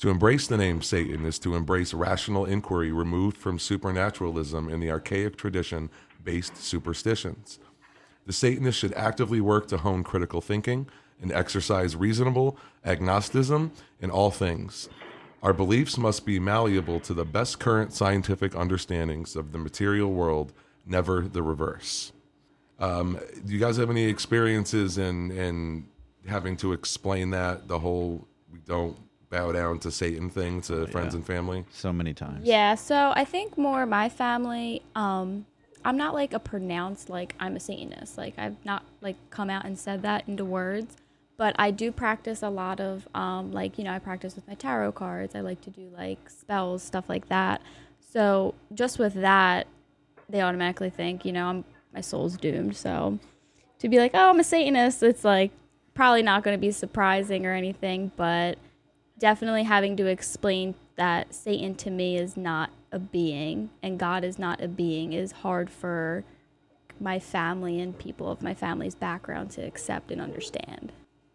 S1: To embrace the name Satan is to embrace rational inquiry removed from supernaturalism and the archaic tradition based superstitions. The Satanist should actively work to hone critical thinking and exercise reasonable agnosticism in all things. Our beliefs must be malleable to the best current scientific understandings of the material world, never the reverse. Um, do you guys have any experiences in in having to explain that the whole we don't bow down to Satan thing to friends
S4: yeah.
S1: and family?
S4: so many times.
S3: Yeah, so I think more my family, um, I'm not like a pronounced like I'm a Satanist. Like I've not like come out and said that into words, but I do practice a lot of um, like you know I practice with my tarot cards. I like to do like spells, stuff like that. So just with that, they automatically think you know I'm my soul's doomed. So to be like oh I'm a Satanist, it's like probably not going to be surprising or anything, but definitely having to explain that Satan to me is not a being and God is not a being is hard for my family and people of my family's background to accept and understand.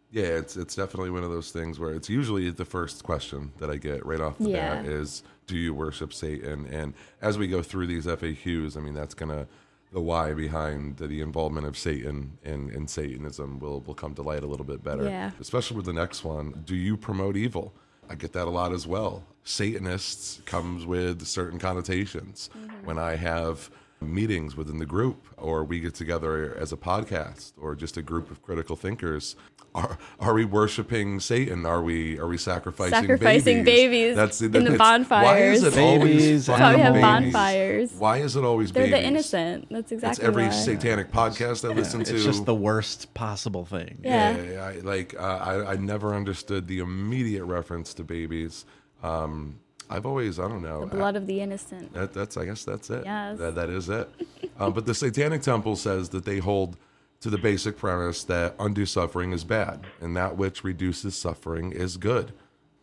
S1: Yeah, it's it's definitely one of those things where it's usually the first question that I get right off the
S3: Yeah.
S1: bat is, "Do you worship Satan?" And as we go through these FAQs, I mean, that's gonna the why behind the, the involvement of Satan in, in Satanism will will come to light a little bit better.
S3: Yeah.
S1: Especially with the next one, do you promote evil? I get that a lot as well. Satanists comes with certain connotations. Mm-hmm. When I have meetings within the group or we get together as a podcast or just a group of critical thinkers are are we worshiping satan are we are we sacrificing
S3: Sacrificing babies
S1: that's
S3: in the
S1: it's- why is it always
S4: Babies
S1: fucking
S3: That's why we have
S1: babies?
S3: bonfires.
S1: why is it always
S3: They're
S1: babies
S3: the innocent. That's exactly
S1: that's every
S3: why.
S1: satanic podcast i listen to
S4: It's just the worst possible thing.
S3: Yeah.
S1: yeah, I, like uh, I, I never understood the immediate reference to babies. Um, I've always, I don't know.
S3: the blood of the innocent.
S1: That, that's, I guess, that's it.
S3: Yes.
S1: That, that is it. um, but the Satanic Temple says that they hold to the basic premise that undue suffering is bad, and that which reduces suffering is good.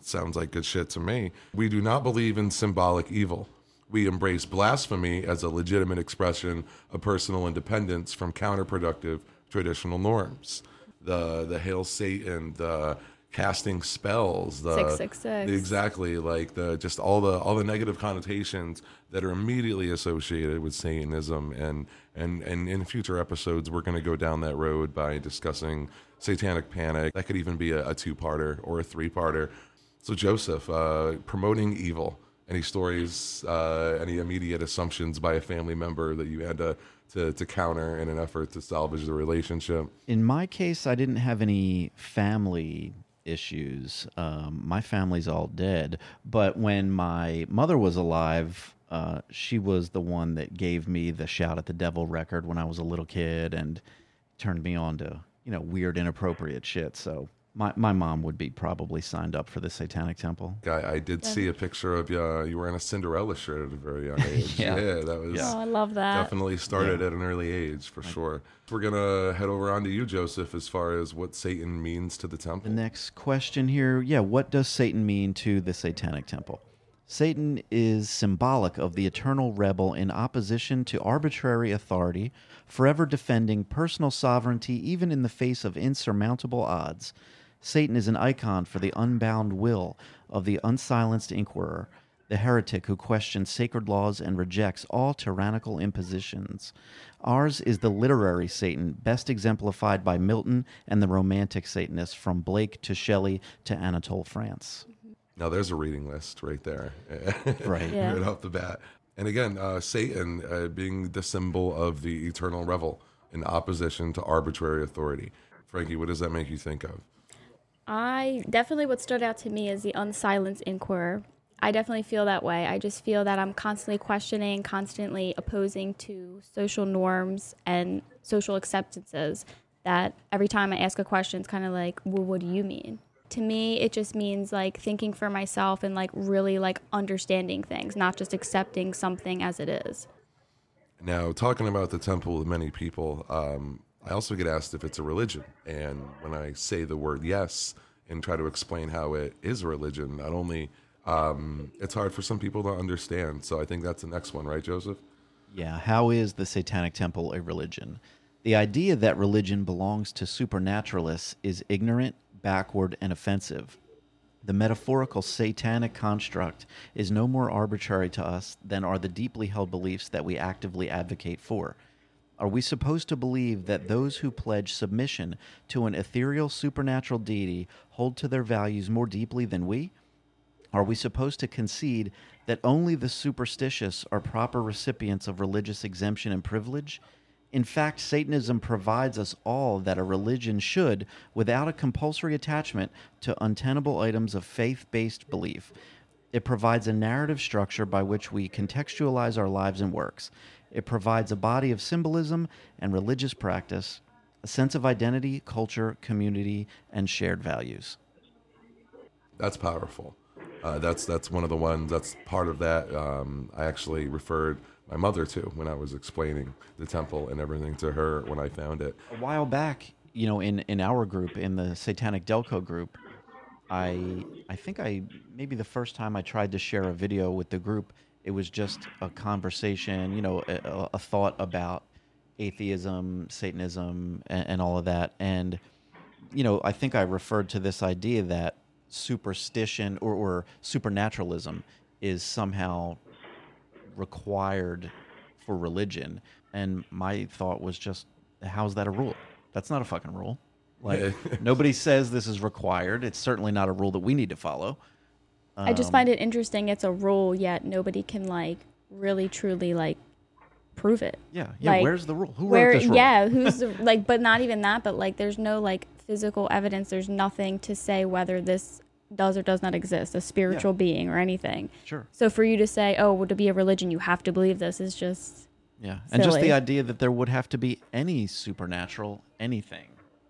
S1: Sounds like good shit to me. We do not believe in symbolic evil. We embrace blasphemy as a legitimate expression of personal independence from counterproductive traditional norms. The the hail Satan, the casting spells, the
S3: 666.
S1: exactly like the just all the all the negative connotations that are immediately associated with Satanism and and and in future episodes we're going to go down that road by discussing satanic panic. That could even be a, a two-parter or a three-parter. So Joseph, uh, promoting evil. Any stories? Uh, any immediate assumptions by a family member that you had to, to to counter in an effort to salvage the relationship?
S4: In my case, I didn't have any family issues. Um, my family's all dead. But when my mother was alive, uh, she was the one that gave me the Shout at the Devil record when I was a little kid and turned me on to, you know, weird, inappropriate shit. So my, my mom would be probably signed up for the Satanic Temple.
S1: I, I did see a picture of you. Uh, you wearing a Cinderella shirt at a very *laughs* young age.
S4: Yeah.
S1: that was
S3: Oh, I love that.
S1: definitely started at an early age for sure. We're gonna head over on to you, Joseph, as far as what Satan means to the temple.
S4: The next question here yeah, what does Satan mean to the Satanic Temple? Satan is symbolic of the eternal rebel in opposition to arbitrary authority, forever defending personal sovereignty even in the face of insurmountable odds. Satan is an icon for the unbound will of the unsilenced inquirer, the heretic who questions sacred laws and rejects all tyrannical impositions. Ours is the literary Satan, best exemplified by Milton and the romantic Satanists from Blake to Shelley to Anatole France.
S1: Now there's a reading list right there, *laughs*
S4: Right.
S3: Yeah.
S1: right off the bat. And again, uh, Satan uh, being the symbol of the eternal revel in opposition to arbitrary authority. Frankie, what does that make you think of?
S3: I definitely what stood out to me is the unsilenced inquirer. I definitely feel that way. I just feel that I'm constantly questioning, constantly opposing to social norms and social acceptances. That every time I ask a question, it's kind of like, well, what do you mean? To me, it just means like thinking for myself and like really like understanding things, not just accepting something as it is.
S1: Now, talking about the temple with many people, um, I also get asked if it's a religion. And when I say the word yes and try to explain how it is a religion, not only um, it's hard for some people to understand. So I think that's the next one, right, Joseph?
S4: Yeah, how is the Satanic Temple a religion? The idea that religion belongs to supernaturalists is ignorant, backward, and offensive. The metaphorical satanic construct is no more arbitrary to us than are the deeply held beliefs that we actively advocate for. Are we supposed to believe that those who pledge submission to an ethereal supernatural deity hold to their values more deeply than we? Are we supposed to concede that only the superstitious are proper recipients of religious exemption and privilege? In fact, Satanism provides us all that a religion should without a compulsory attachment to untenable items of faith based belief. It provides a narrative structure by which we contextualize our lives and works. It provides a body of symbolism and religious practice, a sense of identity, culture, community, and shared values.
S1: That's powerful. Uh, that's that's one of the ones. That's part of that. Um, I actually referred my mother to when I was explaining the temple and everything to her when I found it.
S4: a while back, you know, in in our group, in the Satanic Delco group, I I think I maybe the first time I tried to share a video with the group, it was just a conversation, you know, a, a thought about atheism, Satanism, and, and all of that, and you know, I think I referred to this idea that superstition or, or supernaturalism is somehow required for religion. And my thought was just, how's that a rule? That's not a fucking rule. Like nobody says this is required. It's certainly not a rule that we need to follow.
S3: I just find um, it interesting. It's a rule, yet nobody can like really truly like prove it.
S4: Yeah, yeah.
S3: Like,
S4: where's the rule? Who
S3: Where,
S4: wrote this rule?
S3: yeah, who's the, *laughs* like, but not even that. But like, there's no like physical evidence. There's nothing to say whether this does or does not exist, a spiritual being or anything.
S4: Sure.
S3: So for you to say, oh, well, to be a religion, you have to believe this is just
S4: Yeah, and just the idea that there would have to be any supernatural anything.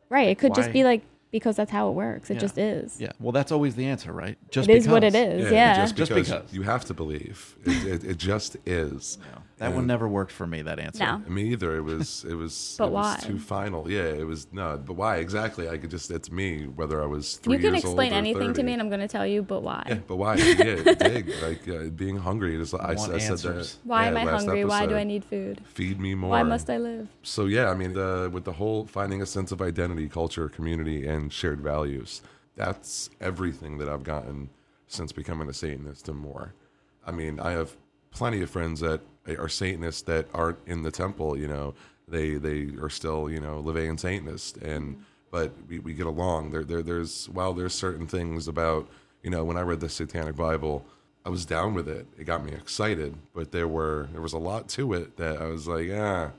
S3: right. It could just be like because that's how it works. It
S4: Yeah.
S3: just is.
S4: Yeah. Well, that's always the answer, right? Just
S3: It is what it
S4: because.
S3: is. Yeah.
S1: just
S4: Just
S1: because,
S4: because.
S1: you have to believe. It, it, it just is.
S4: That one never worked for me. That answer.
S3: No.
S1: Me either. It was. It was. *laughs*
S3: But
S1: it was
S3: why?
S1: too final. Yeah. It was no. But why exactly? I could just. It's me. Whether I was three
S3: You can
S1: years old
S3: explain
S1: or
S3: anything to me, and I'm going to tell you, but why?
S1: Yeah, but why? Yeah, dig like uh, being hungry. Just I, I
S4: want
S1: said that.
S4: answers.
S3: Why
S1: yeah,
S3: am I
S1: last
S3: hungry? Why do. I need food?
S1: Feed me more.
S3: Why must I live?
S1: So yeah, I mean, the, with the whole finding a sense of identity, culture, community, and shared values, that's everything that I've gotten since becoming a Satanist and more. I mean, I have plenty of friends that are Satanists that aren't in the temple. You know, they they are still you know LaVeyan Satanist, and but we, we get along. There, there there's while there's certain things about you know when I read the Satanic Bible. I was down with it. It got me excited, but there were there was a lot to it that I was like, ah,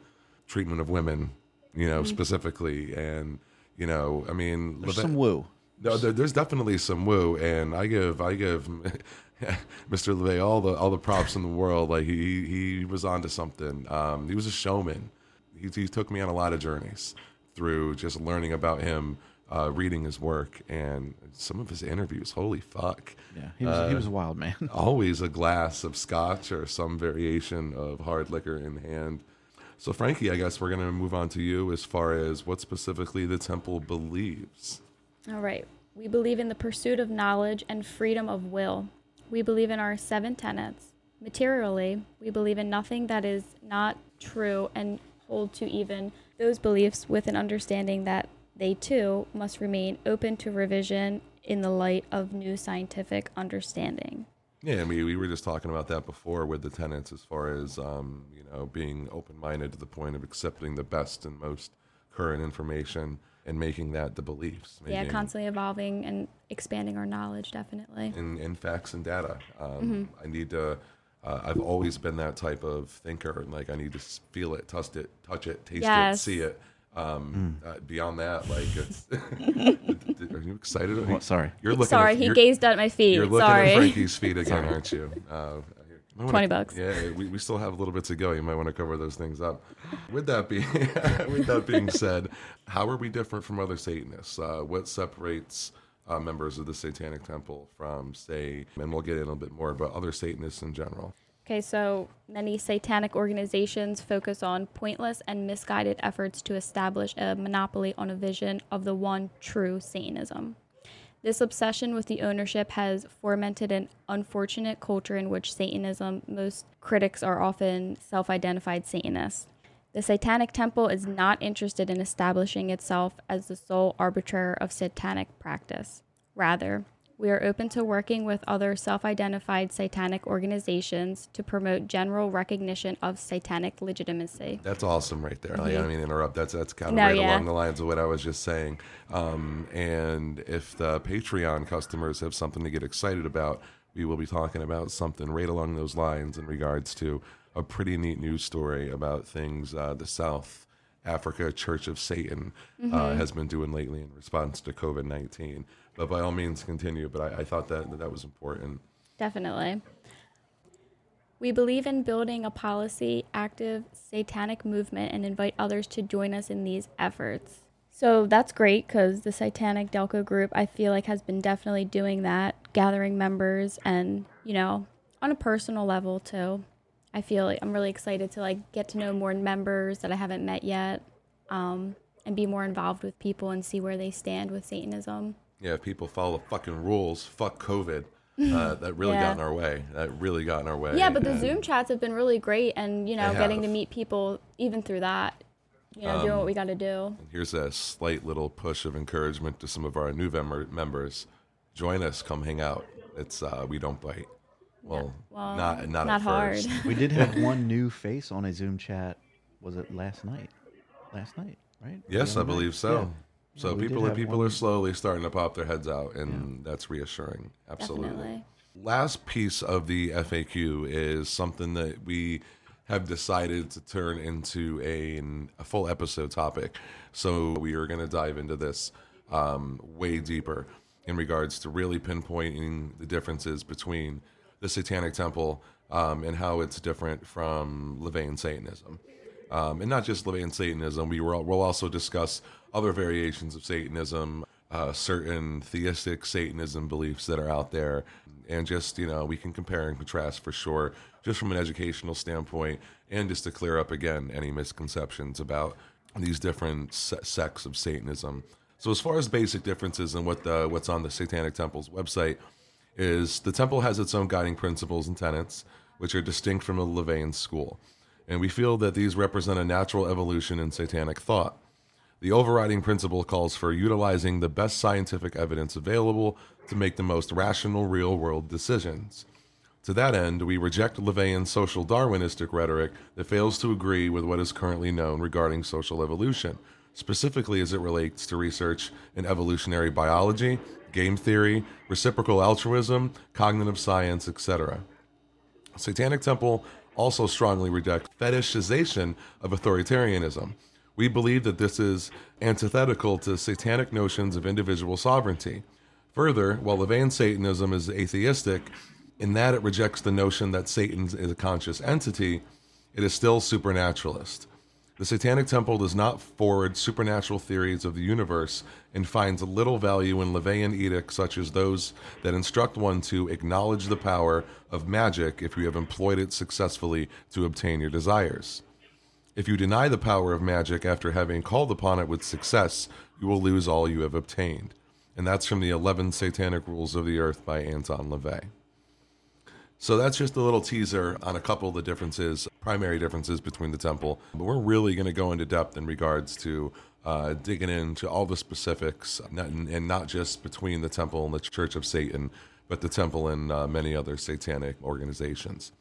S1: treatment of women, you know, specifically, and you know, I mean,
S4: There's
S1: Leve-
S4: some woo.
S1: no, there, there's definitely some woo, and I give I give *laughs* *laughs* Mr. LaVey all the all the props in the world. Like he he was onto something. Um, he was a showman. He, he took me on a lot of journeys through just learning about him, uh, reading his work, and some of his interviews. Holy fuck!
S4: Yeah, he was he was a wild man. *laughs*
S1: always a glass of scotch or some variation of hard liquor in hand. So, Frankie, I guess we're going to move on to you as far as what specifically the temple believes.
S3: All right. We believe in the pursuit of knowledge and freedom of will. We believe in our seven tenets. Materially, we believe in nothing that is not true and hold to even those beliefs with an understanding that they too must remain open to revision in the light of new scientific understanding.
S1: Yeah, I mean, we were just talking about that before with the tenants, as far as um, you know, being open-minded to the point of accepting the best and most current information and making that the beliefs.
S3: Yeah, constantly evolving and expanding our knowledge, definitely.
S1: in, in facts and data. Um,
S3: Mm-hmm.
S1: I need to. Uh, I've always been that type of thinker. and Like I need to s- feel it, touch it, touch it, taste
S3: Yes.
S1: it, see it. Um, uh, beyond that, like, it's, *laughs* *laughs* are you excited?
S4: What? Sorry.
S1: You're looking.
S3: Sorry,
S1: at,
S3: he
S1: you're,
S3: gazed at my feet.
S1: You're looking
S3: Sorry.
S1: at Frankie's feet again, aren't you? *laughs* Uh, you might wanna-
S3: 20 bucks.
S1: Yeah, we, we still have a little bit to go. You might want to cover those things up. With that being *laughs* with that being said, how are we different from other Satanists? Uh, what separates uh, members of the Satanic Temple from, say, and we'll get in a little bit more about other Satanists in general.
S3: Okay, so many satanic organizations focus on pointless and misguided efforts to establish a monopoly on a vision of the one true Satanism. This obsession with the ownership has fomented an unfortunate culture in which Satanism, most critics are often self identified Satanists. The Satanic Temple is not interested in establishing itself as the sole arbiter of satanic practice. Rather, we are open to working with other self identified satanic organizations to promote general recognition of satanic legitimacy.
S1: That's awesome, right there. Like, I mean, interrupt. That's that's kind of
S3: Mm-hmm. No,
S1: right
S3: yeah.
S1: along the lines of what I was just saying. Um, and if the Patreon customers have something to get excited about, we will be talking about something right along those lines in regards to a pretty neat news story about things uh, the South Africa Church of Satan
S3: Mm-hmm.
S1: uh, has been doing lately in response to COVID nineteen. But by all means, continue. But I, I thought that that was important.
S3: Definitely. We believe in building a policy active satanic movement and invite others to join us in these efforts. So that's great because the Satanic Delco group, I feel like, has been definitely doing that, gathering members and, you know, on a personal level too. I feel like I'm really excited to like get to know more members that I haven't met yet um, and be more involved with people and see where they stand with Satanism.
S1: Yeah, if people follow the fucking rules, fuck COVID. Uh, *laughs* that really
S3: Yeah.
S1: got in our way. That really got in our way.
S3: Yeah, but the
S1: And-
S3: Zoom chats have been really great, and you know, getting to meet people even through that, you know, doing what we got to do.
S1: Here's a slight little push of encouragement to some of our new member- members. Join us. Come hang out. It's uh, we don't bite. Well,
S3: well,
S1: not not,
S3: not
S1: at
S3: hard.
S1: first. *laughs*
S4: We did have one new face on a Zoom chat. Was it last night? Last night, right?
S1: Yes, I
S4: other night?
S1: believe so.
S4: Yeah.
S1: So
S4: we
S1: people are people
S4: one-
S1: are slowly starting to pop their heads out, and that's reassuring. Absolutely.
S3: Definitely.
S1: Last piece of the FAQ is something that we have decided to turn into a, a full episode topic. So we are going to dive into this um, way deeper in regards to really pinpointing the differences between the Satanic Temple um, and how it's different from LaVeyan Satanism. Um, and not just LaVeyan Satanism, we will, we'll also discuss other variations of Satanism, uh, certain theistic Satanism beliefs that are out there, and just, you know, we can compare and contrast for sure, just from an educational standpoint, and just to clear up again any misconceptions about these different se- sects of Satanism. So, as far as basic differences and what the what's on the Satanic Temple's website, is the temple has its own guiding principles and tenets, which are distinct from the LaVeyan school. And we feel that these represent a natural evolution in satanic thought. The overriding principle calls for utilizing the best scientific evidence available to make the most rational real world decisions. To that end, we reject LaVeyan's social Darwinistic rhetoric that fails to agree with what is currently known regarding social evolution, specifically as it relates to research in evolutionary biology, game theory, reciprocal altruism, cognitive science, etc. Satanic Temple also strongly rejects fetishization of authoritarianism. We believe that this is antithetical to satanic notions of individual sovereignty. Further, while LaVeyan Satanism is atheistic, in that it rejects the notion that Satan is a conscious entity, it is still supernaturalist. The Satanic Temple does not forward supernatural theories of the universe and finds little value in LaVeyan edicts such as those that instruct one to acknowledge the power of magic if you have employed it successfully to obtain your desires. If you deny the power of magic after having called upon it with success, you will lose all you have obtained. And that's from the 11 Satanic Rules of the Earth by Anton LaVey. So that's just a little teaser on a couple of the differences, primary differences between the temple. But we're really going to go into depth in regards to uh, digging into all the specifics, and not just between the temple and the Church of Satan, but the temple and uh, many other satanic organizations.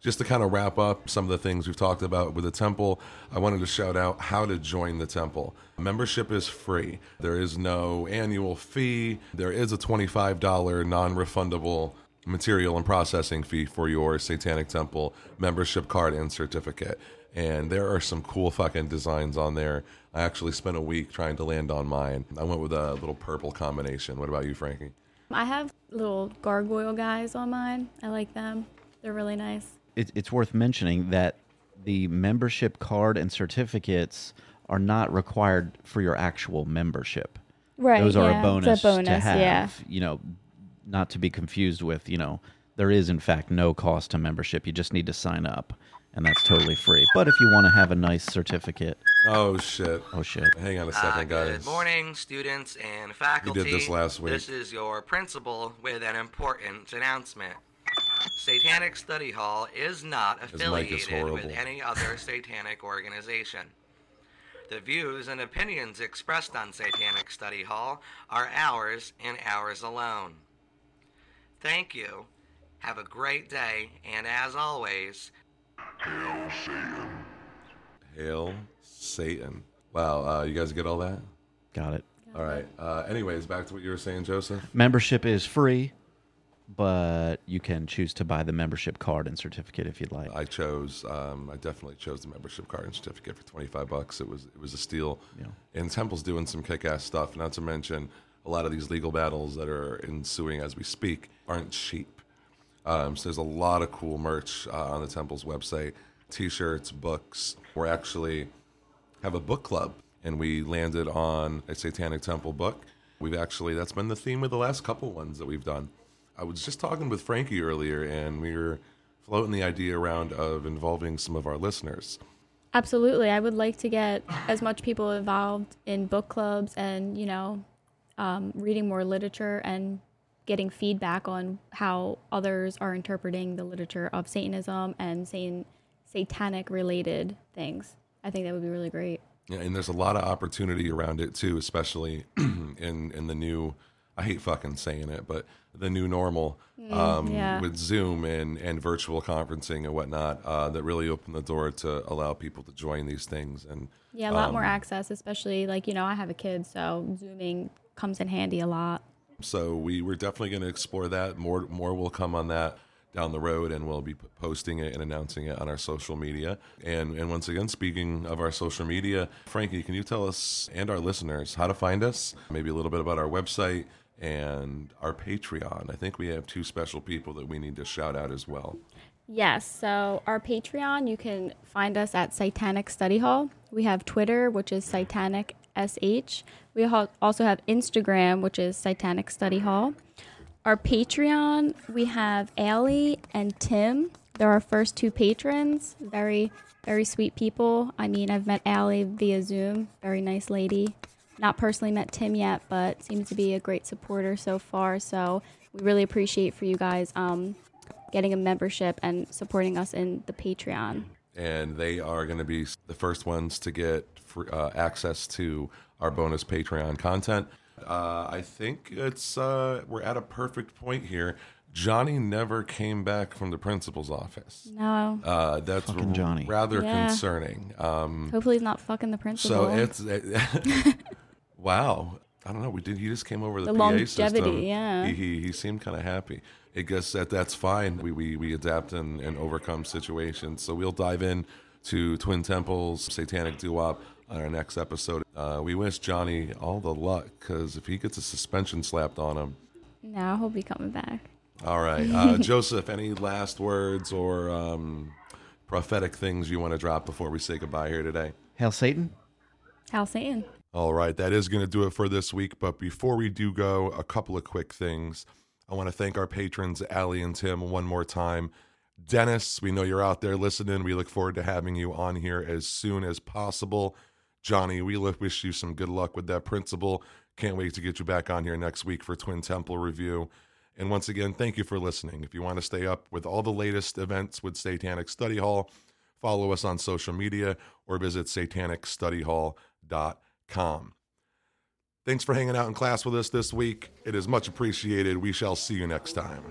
S1: Just to kind of wrap up some of the things we've talked about with the temple, I wanted to shout out how to join the temple. Membership is free. There is no annual fee. There is a $25 non refundable material and processing fee for your Satanic Temple membership card and certificate. And there are some cool fucking designs on there. I actually spent a week trying to land on mine. I went with a little purple combination. What about you, Frankie?
S3: I have little gargoyle guys on mine. I like them. They're really nice.
S4: It, it's worth mentioning that the membership card and certificates are not required for your actual membership.
S3: Right.
S4: Those are
S3: yeah.
S4: a bonus,
S3: a bonus.
S4: to have.
S3: Yeah.
S4: You know, not to be confused with, you know, there is in fact no cost to membership. You just need to sign up, and that's totally free. But if you want to have a nice certificate,
S1: Oh, shit.
S4: oh shit,
S1: Hang on a
S5: Uh,
S1: second, guys.
S5: Good morning, students and faculty.
S1: You did this last week.
S5: This is your principal with an important announcement. Satanic Study Hall is not
S1: mic is
S5: affiliated with any other *laughs* satanic organization. The views and opinions expressed on Satanic Study Hall are ours and ours alone. Thank you. Have a great day, and as always,
S1: Hail Satan. Hail Satan. Wow, uh, you guys get all that?
S4: got it.
S1: All right. Uh, anyways, back to what you were saying, Joseph.
S4: Membership is free, but you can choose to buy the membership card and certificate if you'd like.
S1: I chose. Um, I definitely chose the membership card and certificate for twenty five bucks. It was it was a steal.
S4: Yeah.
S1: And Temple's doing some kick ass stuff. Not to mention a lot of these legal battles that are ensuing as we speak aren't cheap. Um, so there's a lot of cool merch uh, on the Temple's website: t-shirts, books. We're actually have a book club, and we landed on a Satanic Temple book. We've actually that's been the theme of the last couple ones that we've done. I was just talking with Frankie earlier, and we were floating the idea around of involving some of our listeners.
S3: Absolutely. I would like to get as much people involved in book clubs and, you know, um, reading more literature and getting feedback on how others are interpreting the literature of Satanism and Satan, satanic related things. I think that would be really great.
S1: Yeah, and there's a lot of opportunity around it too, especially *clears throat* in in the new. I hate fucking saying it, but the new normal um,
S3: yeah.
S1: with Zoom and and virtual conferencing and whatnot uh, that really opened the door to allow people to join these things. And
S3: Yeah, a lot
S1: Um,
S3: more access, especially like, you know, I have a kid, so Zooming comes in handy a lot.
S1: so we we're definitely going to explore that. More more will come on that down the road, and we'll be posting it and announcing it on our social media. And and once again, speaking of our social media, Frankie, can you tell us and our listeners how to find us? Maybe a little bit about our website and our Patreon. I think we have two special people that we need to shout out as well.
S3: Yes. So our Patreon, you can find us at Satanic Study Hall. We have Twitter, which is Satanic SH. We also have Instagram, which is Satanic Study Hall. Our Patreon, we have Allie and Tim. They're our first two patrons. Very, very sweet people. I mean, I've met Allie via Zoom. Very nice lady. Not personally met Tim yet, but seems to be a great supporter so far. So we really appreciate for you guys um, getting a membership and supporting us in the Patreon.
S1: and they are going to be the first ones to get free, uh, access to our bonus Patreon content. Uh, I think it's uh, we're at a perfect point here. Johnny never came back from the principal's office.
S3: No,
S1: Uh, that's
S4: Fucking Johnny.
S1: rather
S3: Yeah.
S1: concerning. Um,
S3: hopefully he's not fucking the principal.
S1: so it's *laughs* *laughs* wow. I don't know. We did. He just came over the,
S3: The
S1: PA
S3: longevity,
S1: system.
S3: yeah.
S1: He, he he seemed kind of happy. I guess that that's fine. We we, we adapt and, and overcome situations. So we'll dive in to Twin Temples, Satanic Doo-Wop on our next episode. Uh, we wish Johnny all the luck because if he gets a suspension slapped on him,
S3: no, he'll be coming back.
S1: all right. *laughs* Uh, Joseph, any last words or um, prophetic things you want to drop before we say goodbye here today?
S4: Hail Satan.
S3: Hal Satan.
S1: All right, that is going to do it for this week. But before we do go, a couple of quick things. I want to thank our patrons, Allie and Tim, one more time. Dennis, we know you're out there listening. We look forward to having you on here as soon as possible. Johnny, we wish you some good luck with that principal. Can't wait to get you back on here next week for Twin Temple review. And once again, thank you for listening. If you want to stay up with all the latest events with Satanic Study Hall, follow us on social media or visit satanicstudyhall.com. Thanks for hanging out in class with us this week. It is much appreciated. We shall see you next time.